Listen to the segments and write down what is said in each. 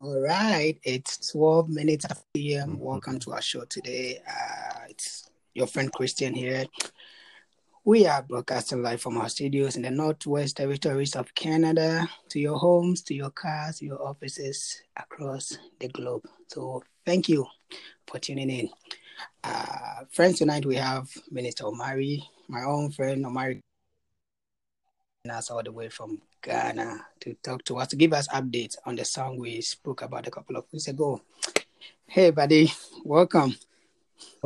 All right, it's 12 minutes after PM. Welcome to our show today. Uh, it's your friend Christian here. We are broadcasting live from our studios in the Northwest Territories of Canada to your homes, to your cars, your offices across the globe. So, thank you for tuning in. Uh, friends, tonight we have Minister Omari, my own friend Omari, and us all the way from Ghana to talk to us, to give us updates on the song we spoke about a couple of weeks ago. Hey, buddy, welcome.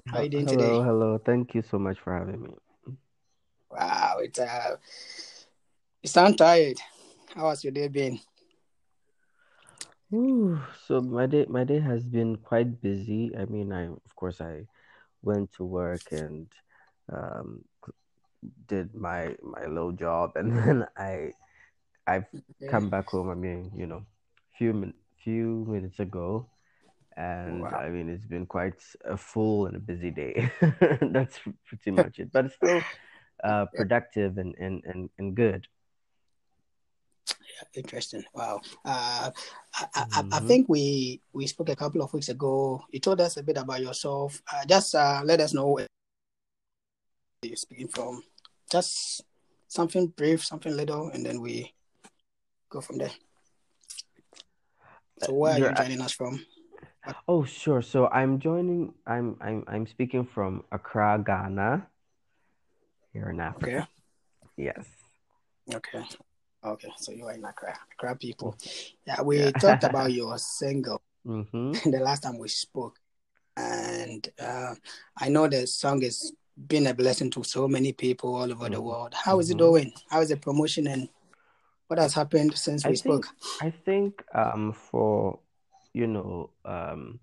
How are you doing hello, today? Hello, Thank you so much for having me. Wow, it's uh, you sound tired. How has your day been? Ooh, so my day my day has been quite busy. I mean, I of course I went to work and um, did my my little job, and then I I've come back home. I mean, you know, few min few minutes ago, and Wow. I mean it's been quite a full and a busy day. That's pretty much it, but it's still uh, productive and, and, and, and good. Interesting. Wow. Uh, I, I, I Mhm. think we we spoke a couple of weeks ago. You told us a bit about yourself. Uh, just uh, let us know where you're speaking from. Just something brief, something little, and then we go from there. So where are you You're, joining us from? oh, sure. So I'm joining. I'm I'm I'm speaking from Accra, Ghana, here in Africa. Okay. Yes. Okay. Okay. So you are in Accra. Accra people. Yeah, we Yeah. talked about your single Mm-hmm. the last time we spoke. And uh, I know the song has been a blessing to so many people all over the Mhm. world. How is it Mhm. going? How is the promotion and what has happened since I we think spoke? I think um for you know um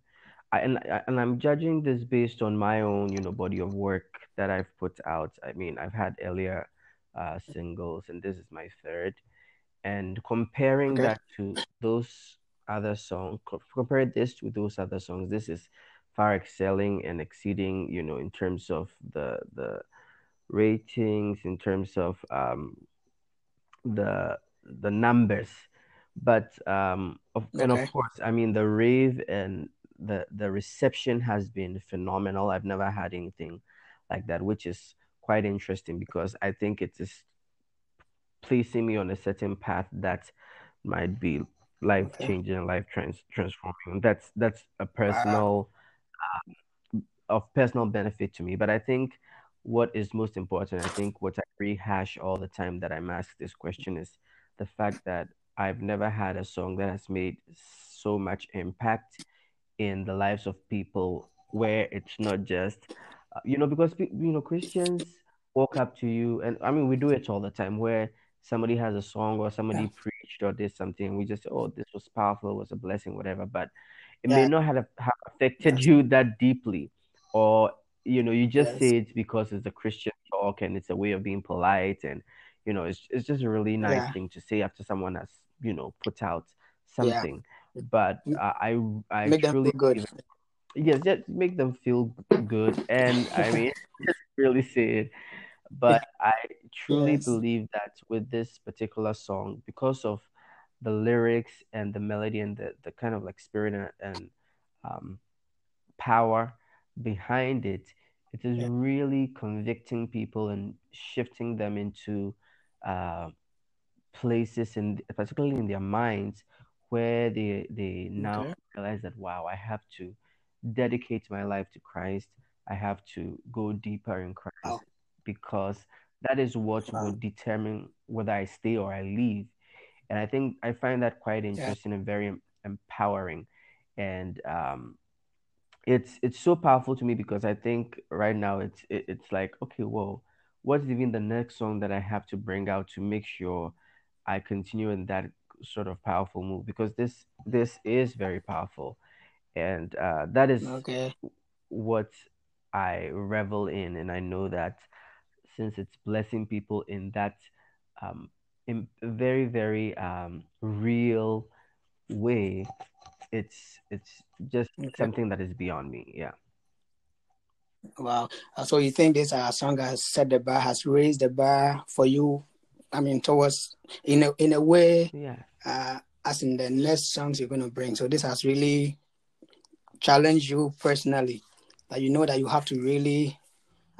I and I- and I'm judging this based on my own you know body of work that I've put out. I mean I've had earlier uh singles and this is my third and comparing Okay. that to those other songs co- compare this to those other songs this is far excelling and exceeding you know in terms of the the ratings in terms of um the the numbers but um of, and of course i mean the rave and the the reception has been phenomenal i've never had anything like that which is quite interesting because i think it is placing me on a certain path that might be life Okay. changing life trans- transforming that's that's a Wow. personal of personal benefit to me. But I think what is most important, I think what I rehash all the time that I'm asked this question is the fact that I've never had a song that has made so much impact in the lives of people where it's not just, uh, you know, because, you know, Christians walk up to you, and I mean, we do it all the time where somebody has a song or Yeah. somebody preached or did something, we just oh, this was powerful, it was a blessing, whatever. But it may not have, have affected Yes. you that deeply or you know you just Yes. say it because it's a christian talk and it's a way of being polite and you know it's, it's just a really nice Yeah. thing to say after someone has you know put out Yeah. something but uh, i i Make them truly feel good. yes just make them feel good and i mean just really say it but i truly Yes. believe that with this particular song because of the lyrics and the melody and the, the kind of like spirit and, and um, power behind it, it is Yeah. really convicting people and shifting them into uh, places, in particularly in their minds, where they they now Okay. realize that wow, I have to dedicate my life to Christ. I have to go deeper in Wow. Christ because that is what will determine whether I stay or I leave. And I think I find that quite Yeah. interesting and very empowering. And um, it's it's so powerful to me because I think right now it's it, it's like okay, well, what's even the next song that I have to bring out to make sure I continue in that sort of powerful move because this this is very powerful. And uh, that is Okay. what I revel in. And I know that since it's blessing people in that um, in very very um, real way it's it's just Okay. something that is beyond me. Yeah Wow. Uh, So you think this uh, song has set the bar, has raised the bar for you I mean, towards in a in a way, yeah, uh, as in the next songs you're gonna bring. So this has really challenged you personally, that you know that you have to really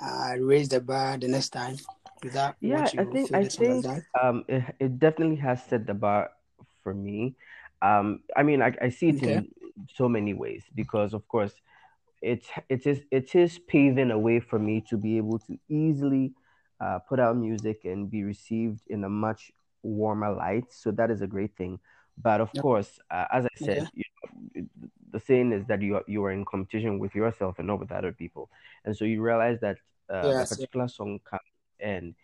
uh, raise the bar the next time. Is that yeah. what you I think I this song has think um it, it definitely has set the bar for me. Um, I mean, I, I see it Okay. in so many ways because, of course, it it is it is paving a way for me to be able to easily uh, put out music and be received in a much warmer light. So that is a great thing. But of Yep. course, uh, as I Okay. said, you know, the saying is that you are, you are in competition with yourself and not with other people, and so you realize that a Yes. Yeah. particular song comes and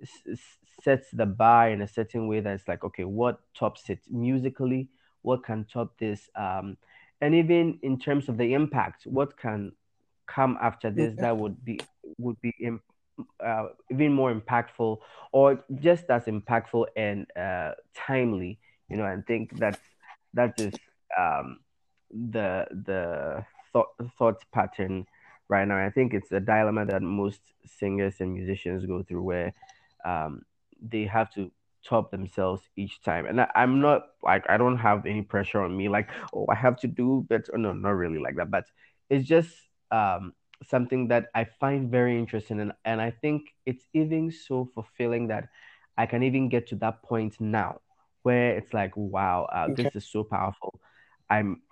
s- sets the bar in a certain way that's like, okay, what tops it musically? What can top this? Um, and even in terms of the impact, what can come after this that would be would be uh, even more impactful or just as impactful and uh, timely you know i think that's that is um, the the thought thought pattern right now. I think it's a dilemma that most singers and musicians go through where um, they have to top themselves each time and I, i'm not like i don't have any pressure on me like oh i have to do better no not really like that but it's just um something that I find very interesting and, and I think it's even so fulfilling that I can even get to that point now where it's like, wow, uh, Okay. this is so powerful. I'm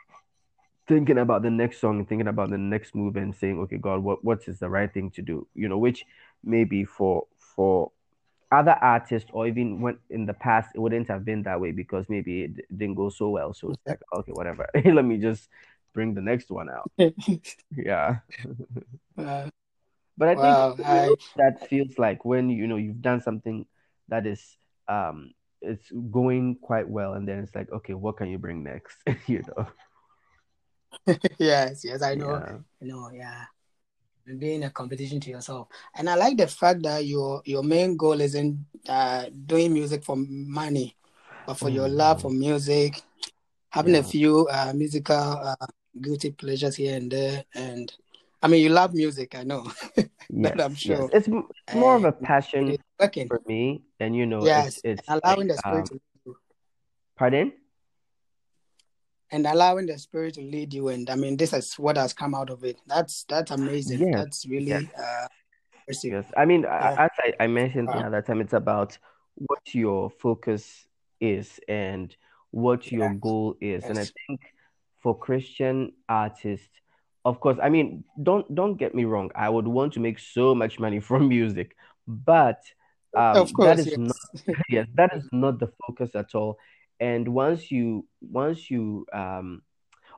thinking about the next song, thinking about the next move and saying, okay, God, what, what is the right thing to do? You know, which maybe for for other artists or even when in the past it wouldn't have been that way because maybe it didn't go so well. So it's Okay. like, okay, whatever. Let me just bring the next one out. Yeah. uh, But I think wow. I that feels like when you know you've done something that is um it's going quite well and then it's like okay what can you bring next you know yes, yes, I know. yeah I know. Yeah. Being a competition to yourself. And I like the fact that your your main goal isn't uh, doing music for money, but for your love for music, having a few uh, musical uh, guilty pleasures here and there. And I mean, you love music, I know yes that I'm yes sure. it's it's more of a passion for me and you know Yes, it's like allowing the spirit um to pardon And allowing the spirit to lead you. And I mean, this is what has come out of it. That's that's amazing. yes That's yes really uh. Yes, I mean, Yeah. as I, I mentioned the Wow. other time, it's about what your focus is and what your goal is. And I think for Christian artists, of course, I mean, don't don't get me wrong. I would want to make so much money from music, but um, that course, is not yes. yes, that is not the focus at all. And once you once you um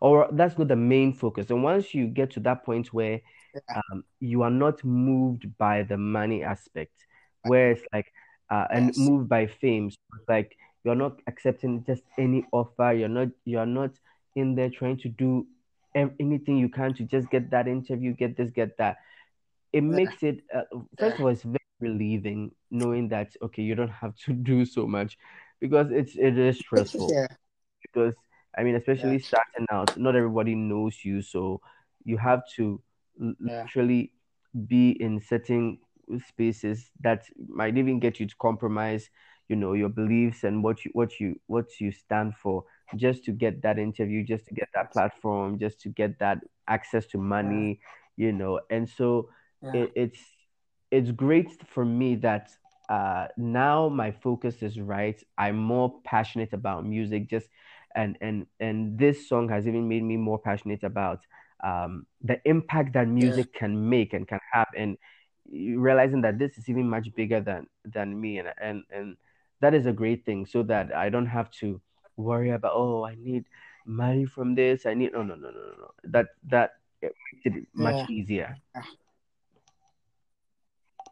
or that's not the main focus. And once you get to that point where Yeah. um, you are not moved by the money aspect, where it's like, uh, and Yes. moved by fame, so it's like you're not accepting just any offer. You're not, you're not in there trying to do anything you can to just get that interview, get this, get that. It makes it, uh, first of all, it's very relieving knowing that okay, you don't have to do so much because it's it is stressful Yeah. because I mean, Yeah. especially starting out, not everybody knows you, so you have to Yeah. literally be in certain spaces that might even get you to compromise, you know, your beliefs and what you what you what you stand for, just to get that interview, just to get that platform, just to get that access to Yeah. money, you know. And so Yeah. it, it's it's great for me that uh now my focus is right. I'm more passionate about music, just and and and this song has even made me more passionate about um the impact that Yeah. music can make and can have and realizing that this is even much bigger than than me and and and that is a great thing so that I don't have to worry about oh I need money from this I need no no no no no no that that it makes it much Yeah. easier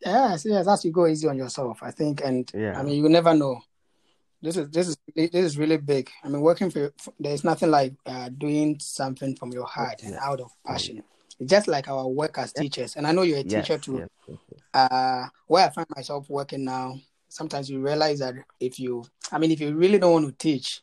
Yes, yes, as you go easy on yourself, I think, and yeah. I mean, you never know. This is this is this is really big. I mean, working for there's nothing like uh, doing something from your heart and out of passion. It's just like our work as teachers, and I know you're a yes teacher too. yes. Uh, where I find myself working now, sometimes you realize that if you, I mean, if you really don't want to teach,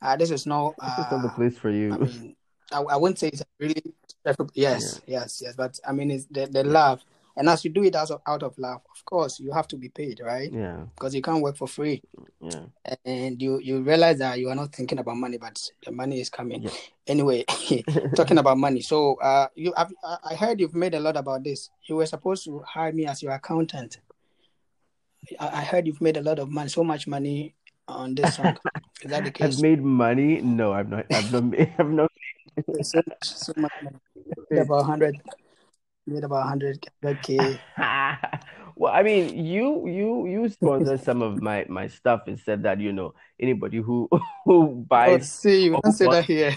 uh, this is not. this is not the Uh, place for you. I mean, I, I wouldn't say it's really yeah yes, yes, yes, but I mean, it's the the love And as you do it as of out of love, of course, you have to be paid, right? Yeah. Because you can't work for free. Yeah. And you you realize that you are not thinking about money, but the money is coming. Yeah. Anyway, talking about money. So uh, you have I heard you've made a lot about this. You were supposed to hire me as your accountant. I, I heard you've made a lot of money, so much money on this song. Is that the case? I've made money. No, I've not. I've not. Made, I've not. so, so much money. About hundred. Made about hundred k. well, I mean, you you you sponsored some of my my stuff and said that you know anybody who who buys Oh, buys see, you don't say that here.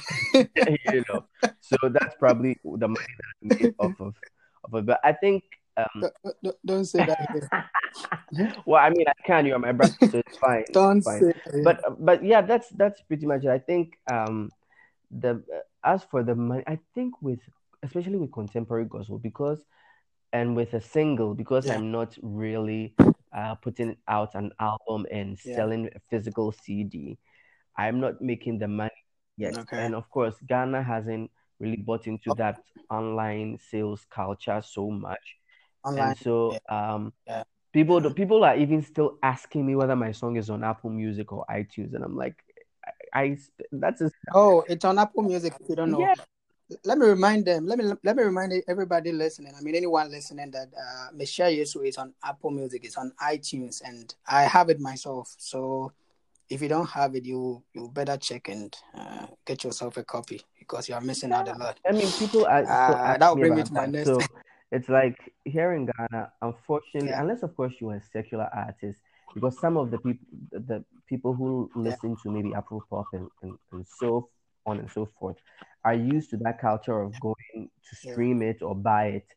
you know. So that's probably the money that I made off of off of. But I think. Um, Don't- don't, don't say that here. well, I mean, I can. You're my brother, so it's fine. Don't fine. say that. But but yeah, that's that's pretty much it. I think um the as for the money, I think with especially with contemporary gospel because and with a single because Yeah. I'm not really uh putting out an album and Yeah. selling a physical CD. I'm not making the money yet. Okay. And of course, Ghana hasn't really bought into Oh. that online sales culture so much. Online. And so um Yeah. people Yeah. people are even still asking me whether my song is on Apple Music or iTunes, and I'm like, I, I that's a, Oh, it's on Apple Music. If you don't know, yeah, let me remind them. Let me let me remind everybody listening. I mean, anyone listening that uh, Michelle Yesu is on Apple Music. It's on iTunes, and I have it myself. So if you don't have it, you you better check and uh, get yourself a copy because you are missing out a lot. I mean, people are Uh, that will bring me to my next. So it's like here in Ghana, unfortunately, Yeah. unless of course you are a secular artist, because some of the people the people who listen to maybe Afropop and, and, and so on and so forth are used to that culture of going to stream it or buy it.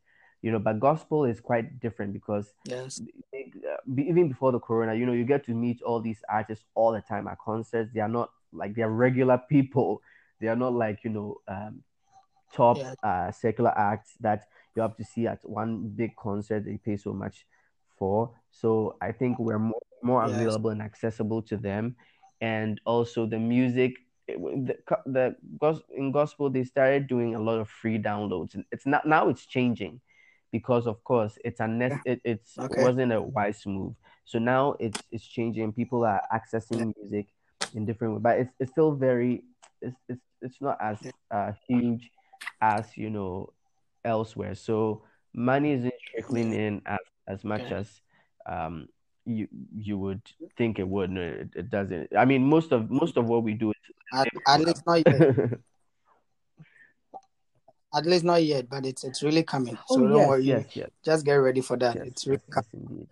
You know, but gospel is quite different because Yes. uh, even before the corona, you know, you get to meet all these artists all the time at concerts. They are not like they're regular people. They are not like you know um, top Yeah. uh, secular acts that you have to see at one big concert. They pay so much for. So I think we're more more Yes. available and accessible to them, and also the music. It- The, the in gospel they started doing a lot of free downloads and it's not now it's changing because of course it's a ne- it, it's Okay. wasn't a wise move. So now it's it's changing. People are accessing music in different ways but it's, it's still very it's, it's it's not as uh, huge as you know elsewhere. So money isn't trickling in as as much Okay. as um you you would think it would no it, it doesn't i mean most of most of what we do At, at least not yet. At least not yet, but it's it's really coming. So oh don't yes worry. yes yes Just get ready for that. yes it's yes, really coming. indeed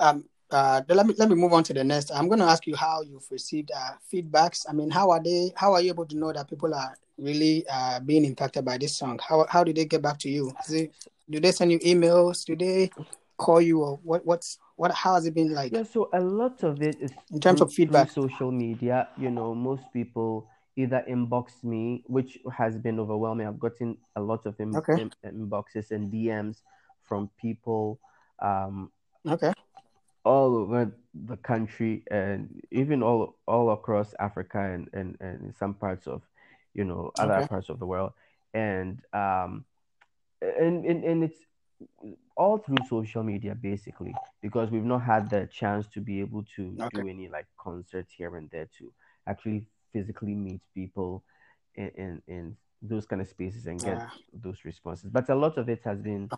um uh let me let me move on to the next i'm going to ask you how you've received uh feedbacks i mean how are they how are you able to know that people are really uh being impacted by this song how how do they get back to you Is it, do they send you emails do they call you or what what's what how has it been like Yeah, so a lot of it is in terms through, of feedback social media. You know, most people either inbox me, which has been overwhelming. I've gotten a lot of in, Okay. in- inboxes and DMs from people um, okay all over the country and even all all across Africa and, and, and some parts of, you know, other Okay. parts of the world. And um and, and and it's all through social media basically because we've not had the chance to be able to Okay. do any like concerts here and there to actually physically meet people in in, in those kind of spaces and get Uh, those responses but a lot of it has been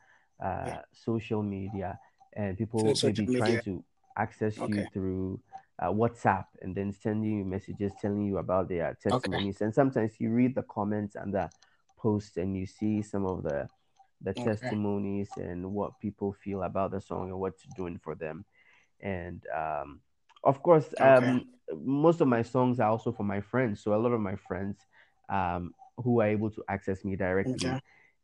uh, Yeah. social media and people social maybe media. trying to access you through uh, WhatsApp and then sending you messages telling you about their testimonies. And sometimes you read the comments and the posts and you see some of the the Okay. testimonies and what people feel about the song and what's doing for them. And um, of course, um, most of my songs are also for my friends. So a lot of my friends um, who are able to access me directly Okay.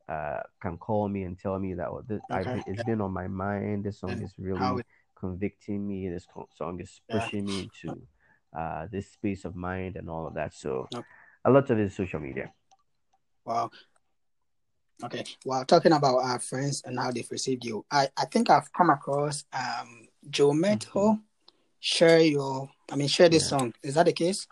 uh, can call me and tell me that oh, this, I've it's been on my mind. This song And is really it- convicting me. This song is Yeah. pushing me into uh, this space of mind and all of that. So Okay. a lot of it is social media. Wow. Okay. Well, talking about our friends and how they've received you, I, I think I've come across um Joe Mettle share your I mean share this Yeah. song. Is that the case?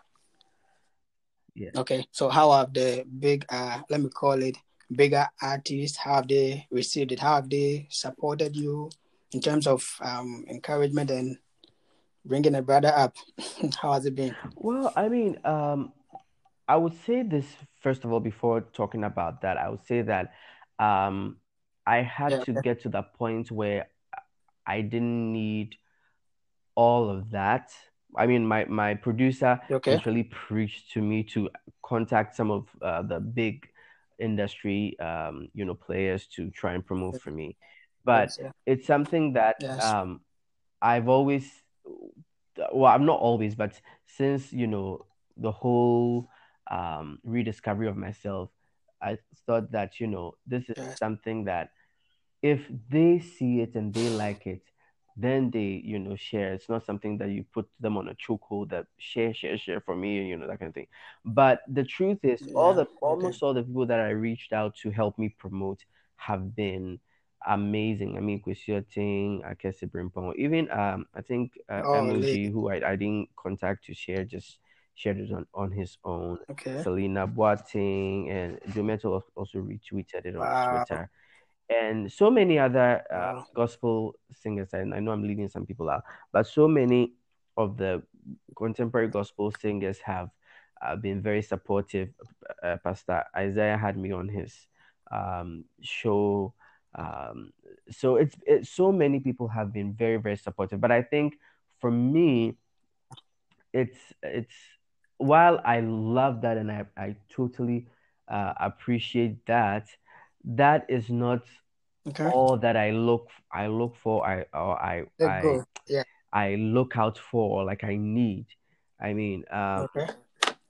Yeah. Okay. So how have the big uh let me call it bigger artists? How have they received it? How have they supported you in terms of um, encouragement and bringing a brother up? How has it been? Well, I mean, um, I would say this first of all before talking about that. I would say that um, I had Yeah. to get to the point where I didn't need all of that. I mean, my my producer Okay. literally preached to me to contact some of uh, the big industry, um, you know, players to try and promote for me. But Yes, yeah. it's something that Yes. um, I've always, well, I'm not always, but since you know the whole um, rediscovery of myself, I thought that you know this is something that if they see it and they like it, then they, you know, share. It's not something that you put them on a chokehold that share, share, share for me, you know, that kind of thing. But the truth is, all Yeah. the almost all the people that I reached out to help me promote have been amazing. I mean, Kwesiyoting, Akesse Brempong, even um, I think uh, Oh, MOG, who I, I didn't contact to share, just shared it on, on his own. Okay. Selina Boateng and Joe Mettle also retweeted it on Wow. Twitter and so many other uh, Wow. gospel singers. And I know I'm leaving some people out, but so many of the contemporary gospel singers have uh, been very supportive. Uh, Pastor Isaiah had me on his um, show. Um, so it's, it's so many people have been very very supportive. But I think for me, it's it's while I love that and I I totally uh, appreciate that, that is not Okay. all that I look I look for I or I I. Yeah. I look out for like I need. I mean, um, Okay.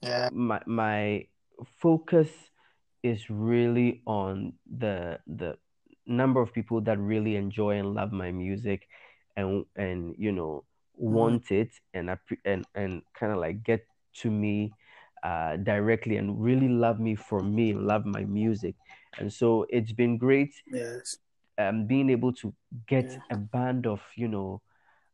Yeah. my my focus is really on the the number of people that really enjoy and love my music and and you know Mm-hmm. want it and and and kind of like get to me uh directly and really love me for me love my music. And so it's been great Yes. um being able to get Yeah. a band of you know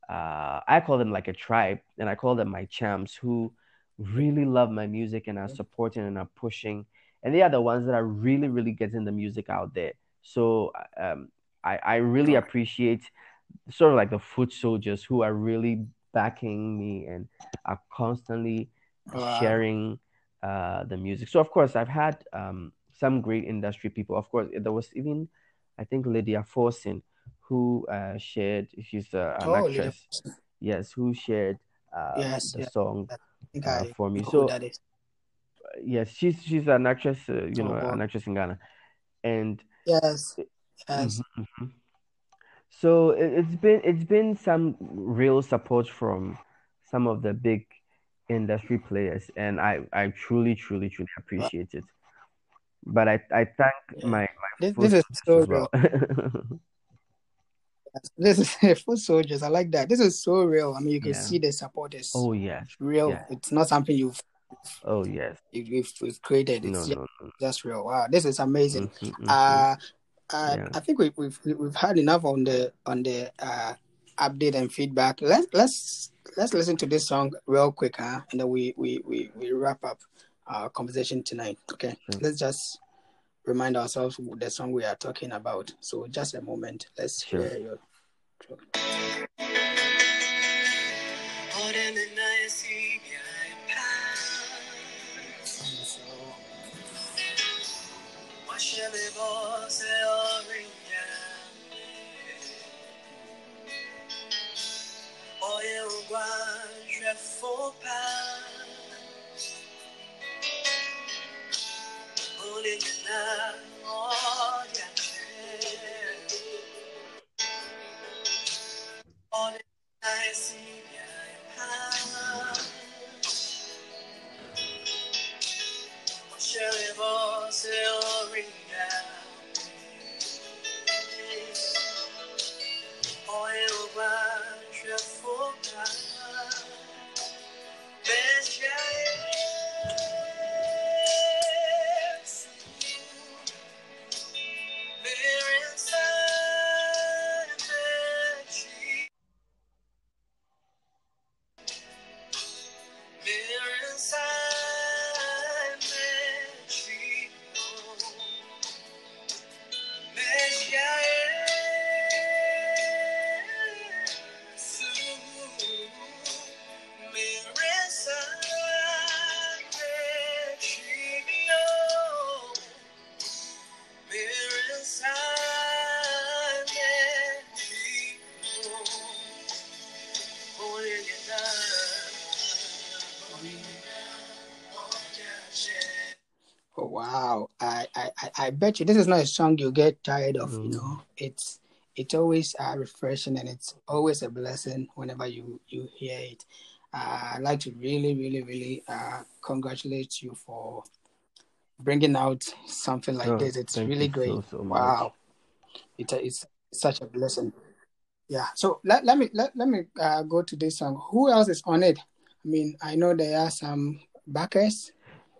uh I call them like a tribe and I call them my champs who really love my music and are supporting and are pushing. And they are the ones that are really really getting the music out there. So um I I really appreciate sort of like the foot soldiers who are really backing me and are constantly Wow. sharing uh, the music. So of course I've had um, some great industry people. Of course there was even I think Lydia Forson who uh, shared. She's uh, an Oh, actress. Forson. Yes, who shared uh, Yes. the song uh, I for me. So that is. yes, she's she's an actress. Uh, you know, Oh, an actress in Ghana, and yes. Yes. Mhm, mhm. So it's been it's been some real support from some of the big industry players, and I I truly truly truly appreciate it. But I I thank Yeah. my my This this is so as real. This is foot soldiers. I like that. This is so real. I mean, you can yeah. see the support is Oh yes. real. Yes. It's not something you've Oh yes. you- you've, you've created. No It's no no. just real. Wow, this is amazing. hmm hmm Uh, uh, Yeah. I think we, we've we've had enough on the on the uh, update and feedback. Let's let's let's listen to this song real quick, huh? And then we we we, we wrap up our conversation tonight. Okay, mm-hmm. let's just remind ourselves the song we are talking about. So just a moment. Let's hear your. moi je faux pas. On est là. I, bet you this is not a song you get tired of. Mm. You know, it's it's always uh, refreshing and it's always a blessing whenever you you hear it. Uh, I'd like to really, really, really uh, congratulate you for bringing out something like Oh, this. It's really great. so so. Wow, it, it's such a blessing. Yeah. So let, let me let, let me uh, go to this song. Who else is on it? I mean, I know there are some backers.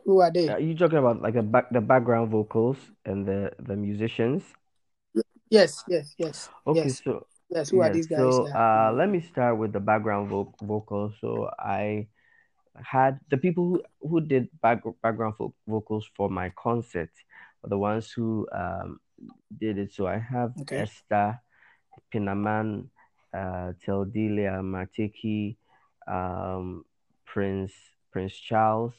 Who are they? Are you talking about like the back the background vocals and the the musicians? Yes, yes, yes, Okay, yes, so yes. Who are these guys? so Yeah. uh, let me start with the background vo vocals. So I had the people who, who did back, background vo vocals for my concert, were the ones who um, did it. So I have Okay. Esther, Pinaman, uh, Teldelia, Mateki, um, Prince Prince Charles,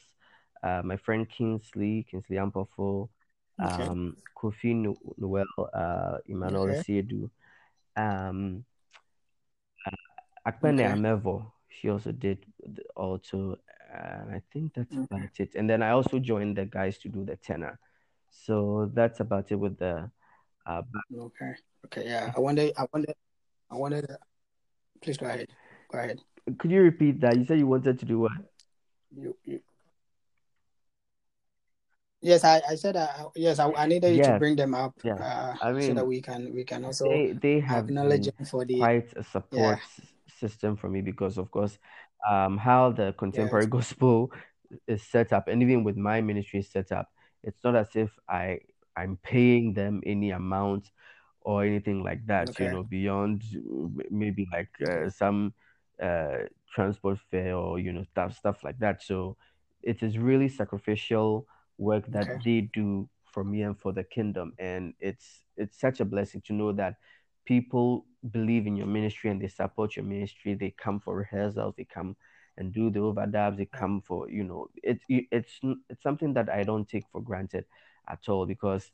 uh, my friend Kingsley, Kingsley Ampofo, Okay. um, Kofi Nu- Noel, uh, Emmanuel Okay. Siedu, um, Akpene Okay. Amevo, she also did the alto, and I think that's Okay. about it. And then I also joined the guys to do the tenor. So that's about it with the uh, back. Okay. Okay. Yeah. I wonder. I wonder. I wonder. Please go ahead. Go ahead. Could you repeat that? You said you wanted to do what? You. you yes, I. I said. I, yes, I, I needed you to bring them up. yes. Uh, I so that we can we can also they they have acknowledge them for the. quite a support s- system for me because, of course, um, how the contemporary Yes. gospel is set up, and even with my ministry set up, it's not as if I I'm paying them any amount or anything like that, you know, beyond uh, maybe like uh, some uh, transport fare or you know stuff stuff like that. So it is really sacrificial work that Okay. they do for me and for the kingdom, and it's it's such a blessing to know that people believe in your ministry and they support your ministry. They come for rehearsals, they come and do the overdubs, they come for you know it's it's it's something that I don't take for granted at all because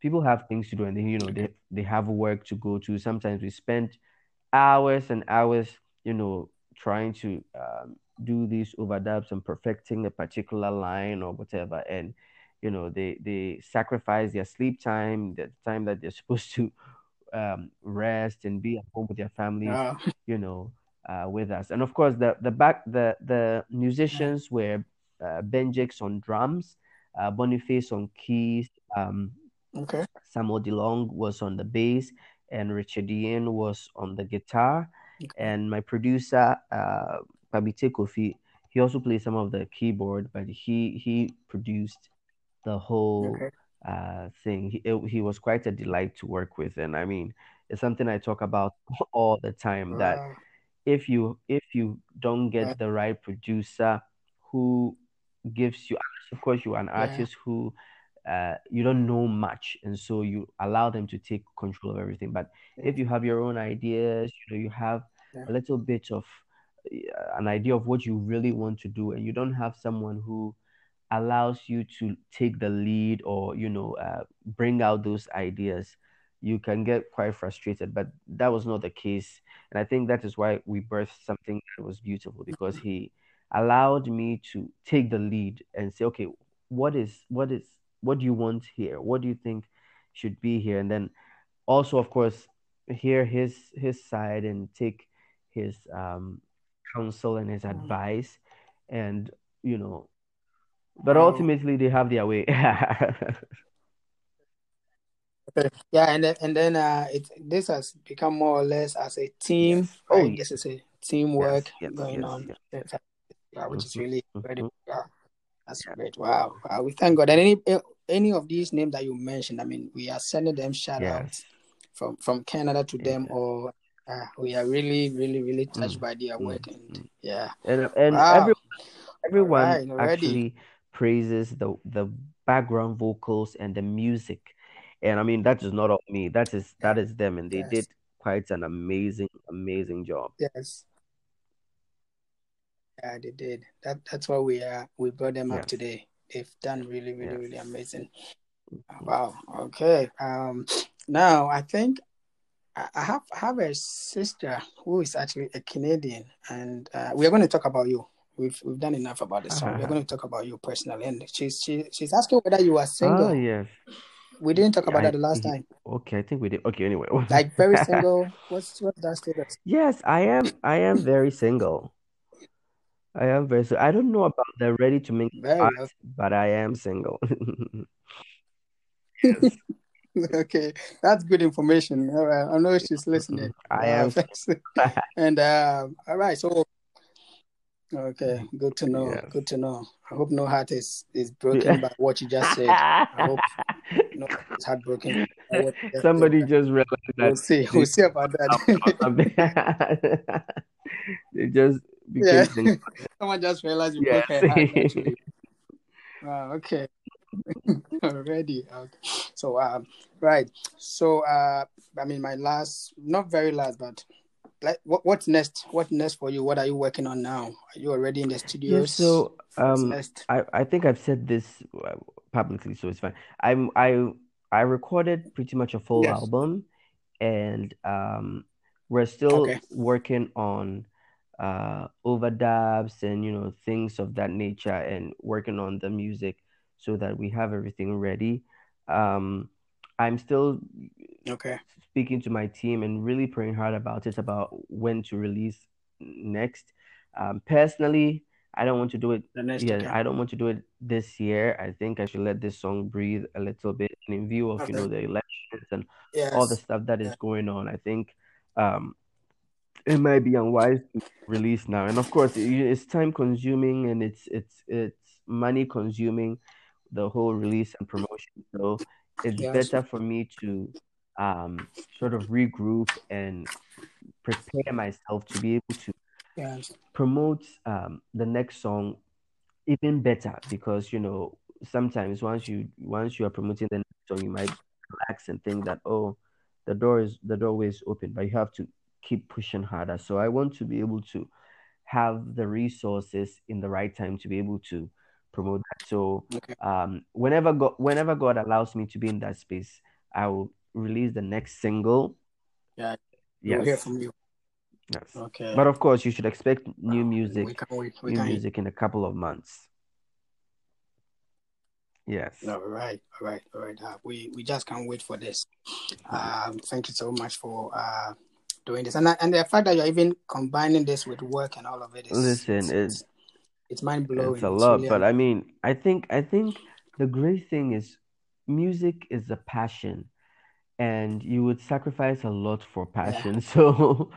people have things to do and they you know they they have work to go to. Sometimes we spend hours and hours, you know, trying to um, do these overdubs and perfecting a particular line or whatever, and you know they they sacrifice their sleep time, the time that they're supposed to um, rest and be at home with their families, Uh, you know, uh, with us. And of course, the the back the the musicians were uh, Benjix on drums, uh, Boniface on keys, um, Okay. Samuel DeLong was on the bass, and Richard Ian was on the guitar. And my producer, uh, Kofi, he also played some of the keyboard, but he he produced the whole Okay. uh, thing. He it, he was quite a delight to work with, and I mean, it's something I talk about all the time. That if you if you don't get the right producer who gives you of course you're an Yeah. artist who uh, you don't know much and so you allow them to take control of everything but Yeah. if you have your own ideas you know you have Yeah. a little bit of uh, an idea of what you really want to do and you don't have someone who allows you to take the lead or you know uh, bring out those ideas you can get quite frustrated. But that was not the case. And i think that is why we birthed something that was beautiful because he allowed me to take the lead and say okay what is what is what do you want here? What do you think should be here? And then also of course hear his his side and take his um counsel and his Mm. advice and you know but ultimately they have their way Yeah, and then and then uh, it this has become more or less as a team, yes oh right? yes is a teamwork yes yes going on. Yeah, which is Mhm, really mhm. incredible. That's great. Wow. Wow. We thank God. And any any of these names that you mentioned, I mean, we are sending them shout outs from from Canada to them, or uh, we are really, really, really touched mm, by their mm, work. And mm. yeah, and and wow. every everyone right, actually praises the the background vocals and the music and i mean that is not of me That is that is them and they Yes. did quite an amazing amazing job Yes. Yeah, they did. That that's why we are we brought them up today. They've done really, really, yes really amazing. Mhm. Wow. Okay. Um. Now I think I have I have a sister who is actually a Canadian, and uh, we are going to talk about you. we've we've done enough about the song. We're going to talk about you personally. And she's she, she's asking whether you are single. Oh yes. We didn't talk about I- that the last time. Okay, I think we did. Okay, anyway. Like very single. What's what's that status? Yes, I am. I am very single. I am very. I don't know about the ready to mingle Very part, well. but I am single. okay, that's good information. All right, I know she's listening. I Uh, am. and uh, all right, so okay, good to know. Yes. Good to know. I hope no heart is is broken by what you just said. I hope no heart is heartbroken. by what you just Somebody said. just realized We'll that see. We'll see about that. It just yeah, someone just realized you Yes. broke her heart. Actually, wow. Okay. Already. Okay. So um right. So uh I mean my last not very last but like what what's next? What next for you? What are you working on now? Are you already in the Yeah, so um? I I think I've said this uh, publicly, so it's fine. I'm I I recorded pretty much a full Yes. album, and um, we're still Okay. working on uh overdubs and you know things of that nature, and working on the music so that we have everything ready. Um, I'm still Okay. speaking to my team and really praying hard about it about when to release next. Um, personally, I don't want to do it. The next Yeah, okay. I don't want to do it this year. I think I should let this song breathe a little bit. And in view of, you know, the elections and all the stuff that is Yeah. going on, I think um, it might be unwise to release now. And of course, it, it's time consuming and it's it's it's money consuming, the whole release and promotion. So it's Yes. better for me to um, sort of regroup and prepare myself to be able to Yes. promote um, the next song even better because you know sometimes once you once you are promoting the next song you might relax and think that oh the door is the doorway is open but you have to keep pushing harder so i want to be able to have the resources in the right time to be able to promote that so Okay. um whenever god whenever god allows me to be in that space i will release the next single Yeah. We'll hear yes from you. yes Okay. but of course you should expect new music We can wait. We new music in a couple of months. Yes. All right, all right, all right. Uh, we we just can't wait for this. Um, thank you so much for uh doing this, and and the fact that you're even combining this with work and all of it is Listen, it's it's mind blowing. it's a lot, really but I mean, I think I think the great thing is music is a passion, and you would sacrifice a lot for passion. So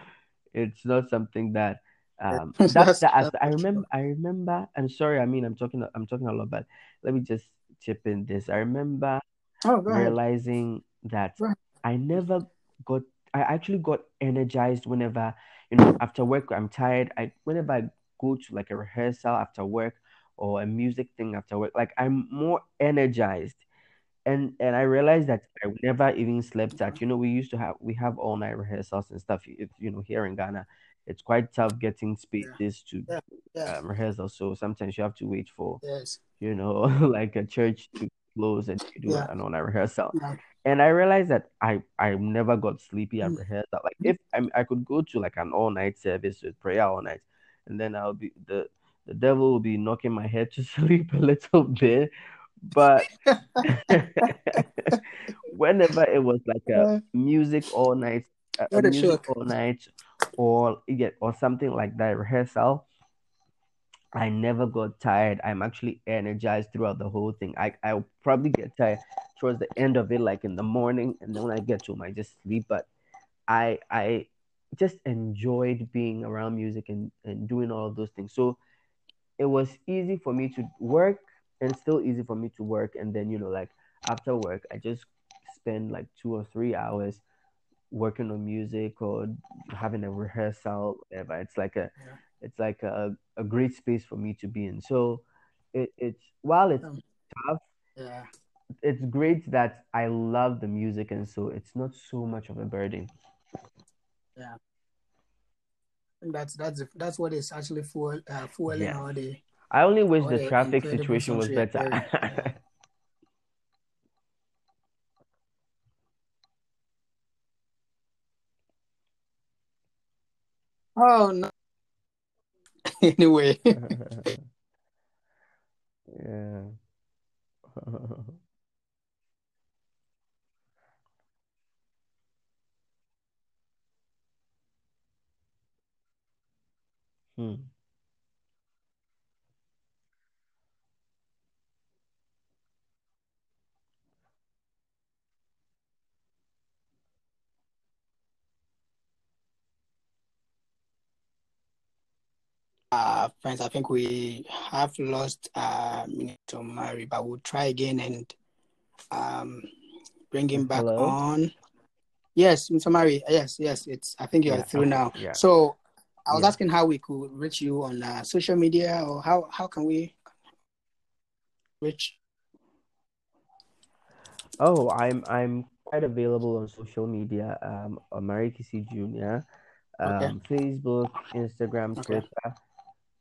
it's not something that um that's That's- that's I remember I remember I'm sorry, I mean I'm talking I'm talking a lot, but let me just chip in this. I remember oh, realizing that I never got I actually got energized whenever you know after work I'm tired I whenever I go to like a rehearsal after work or a music thing after work like I'm more energized and and I realized that I never even slept at you know we used to have we have all night rehearsals and stuff it, you know here in Ghana it's quite tough getting spaces to Yeah. Yeah. um, rehearsal so sometimes you have to wait for Yes. you know, like a church to close and you do Yeah. an on rehearsal. Yeah. And I realized that I I never got sleepy at Mm. rehearsal. Like if I I could go to like an all night service with prayer all night, and then I'll be the the devil will be knocking my head to sleep a little bit, but whenever it was like a Uh, music all night, a, a music all night, or yeah, or something like that rehearsal, I never got tired. I'm actually energized throughout the whole thing. I I'll probably get tired towards the end of it, like in the morning, and then when I get home, I just sleep. But I I just enjoyed being around music and, and doing all of those things. So it was easy for me to work and still easy for me to work. And then, you know, like after work, I just spend like two or three hours working on music or having a rehearsal, whatever. It's like a Yeah. it's like a, a great space for me to be in. So it, it's while it's Um, tough, Yeah. it's great that I love the music and so it's not so much of a burden. And that's that's that's what is actually fuel uh, fueling Yes. all the I only wish the traffic situation was songs we are better. Yeah. Oh no. anyway. yeah. Hmm. uh, friends, I think we have lost uh, Minister Omari, but we'll try again and um, bring him back Hello? on. Yes, Mr. Omari. Yes, yes. It's. I think you're Yeah, through okay, now. yeah. So I was Yeah. asking how we could reach you on uh, social media, or how how can we reach? Oh, I'm I'm quite available on social media. Um, Omari Kisi Jr. Okay. Um, Facebook, Instagram, Okay. Twitter.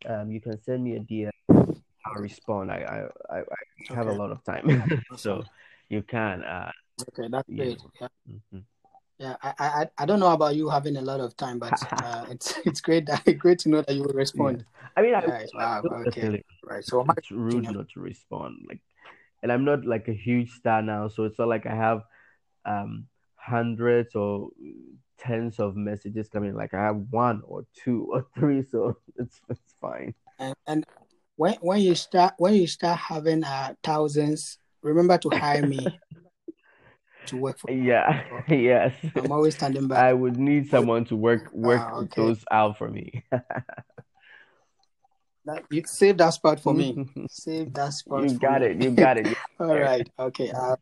Um, you can send me a DM. I'll respond. I I, I, I have a lot of time, so you can. Uh, Okay, that's great. Yeah, mhm. Yeah. I, I I don't know about you having a lot of time, but uh, it's it's great that great to know that you will Yeah. respond. I mean, I. I Wow. Okay. Right. So, It's rude Junior. not to respond. Like, and I'm not like a huge star now, so it's not like I have um hundreds or tens of messages coming. Like I have one or two or three, so it's it's fine. And, and when when you start when you start having uh, thousands, remember to hire me to work for. Yeah, yes. I'm always standing by. I would need someone to work work Ah, okay. those out for me. That, you save that spot for me. Save that spot you got me. it. You got it. All right. Okay. Uh,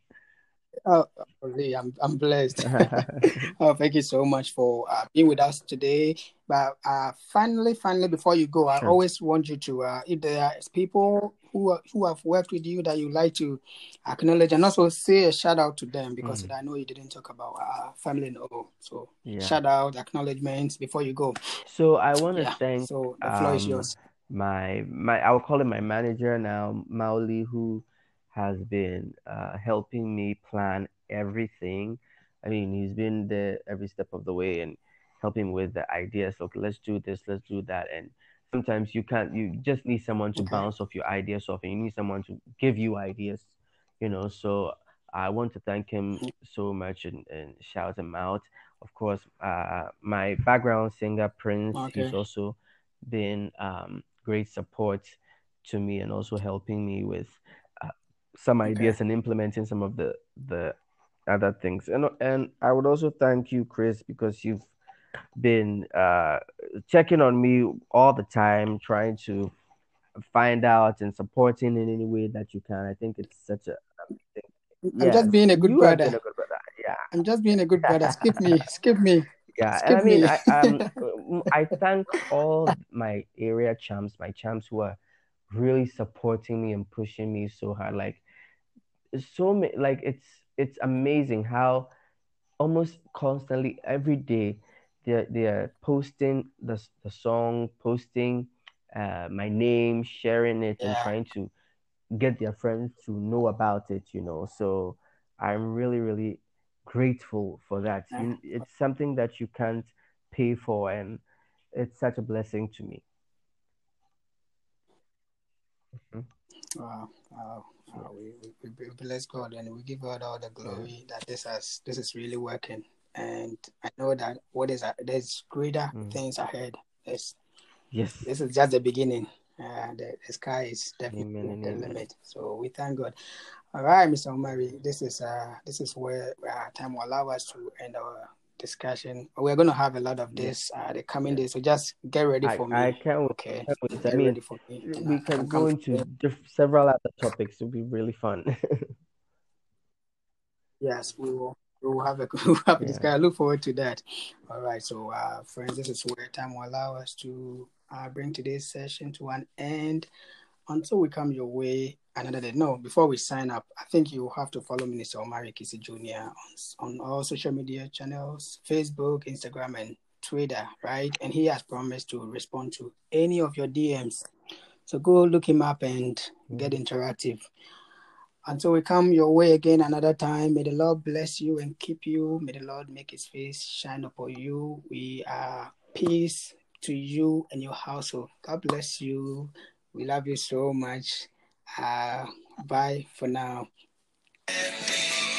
oh, really, I'm I'm blessed. oh, thank you so much for uh, being with us today. But uh, finally, finally, before you go, I Sure. always want you to, uh, if there are people who are, who have worked with you that you like to acknowledge, and also say a shout out to them because Mm. I know you didn't talk about uh, family and all. So Yeah. shout out, acknowledgements before you go. So I want to Yeah. thank So the floor is um yours. my my I will call him my manager now, Mauli, who has been uh, helping me plan everything. I mean, he's been there every step of the way and helping with the ideas. Okay, let's do this, let's do that. And sometimes you can't. You just need someone to Okay. bounce off your ideas off, and you need someone to give you ideas. You know, so I want to thank him so much and, and shout him out. Of course, uh, my background singer Prince, he's also been um, great support to me and also helping me with uh, some Okay. ideas and implementing some of the the other things. And and I would also thank you, Chris, because you've been uh, checking on me all the time, trying to find out and supporting in any way that you can. I think it's such a I'm yes. just being a good You brother. a good brother. Yeah. I'm just being a good brother. Skip me. Skip me. Yeah, and I Skip mean, me. I um, I thank all my area champs, my champs who are really supporting me and pushing me so hard. Like, so ma- like it's it's amazing how almost constantly every day they're they're posting the the song, posting uh my name, sharing it, and trying to get their friends to know about it. You know, so I'm really really grateful for that. Yeah. It's something that you can't pay for, and it's such a blessing to me. Mhm. Wow, wow, wow. We, we, we we bless God and we give God all the glory that this has this is really working. And I know that what is there's greater Mm. things ahead. This Yes. this is just the beginning. Uh, the, the sky is definitely and the amen. limit. So we thank God. All right, Mr. Omari, this is uh this is where uh, time will allow us to end our discussion. We're going to have a lot of this uh, the coming Yeah. days. So just get ready I for I me. can't wait. Okay, Can't wait. I get mean, ready for me. And we I can can go into diff- several other topics. It'll be really fun. Yes, we will. We will have a we will have a discussion. I look forward to that. All right, so uh, friends, this is where time will allow us to uh, bring today's session to an end. Until we come your way another day. No, before we sign up, I think you have to follow Minister Omari Kisi Jr. on on all social media channels, Facebook, Instagram, and Twitter, right? And he has promised to respond to any of your DMs. So go look him up and get Mhm. interactive. Until we come your way again another time, may the Lord bless you and keep you. May the Lord make his face shine upon you. We are peace to you and your household. God bless you. We love you so much. Uh, bye for now.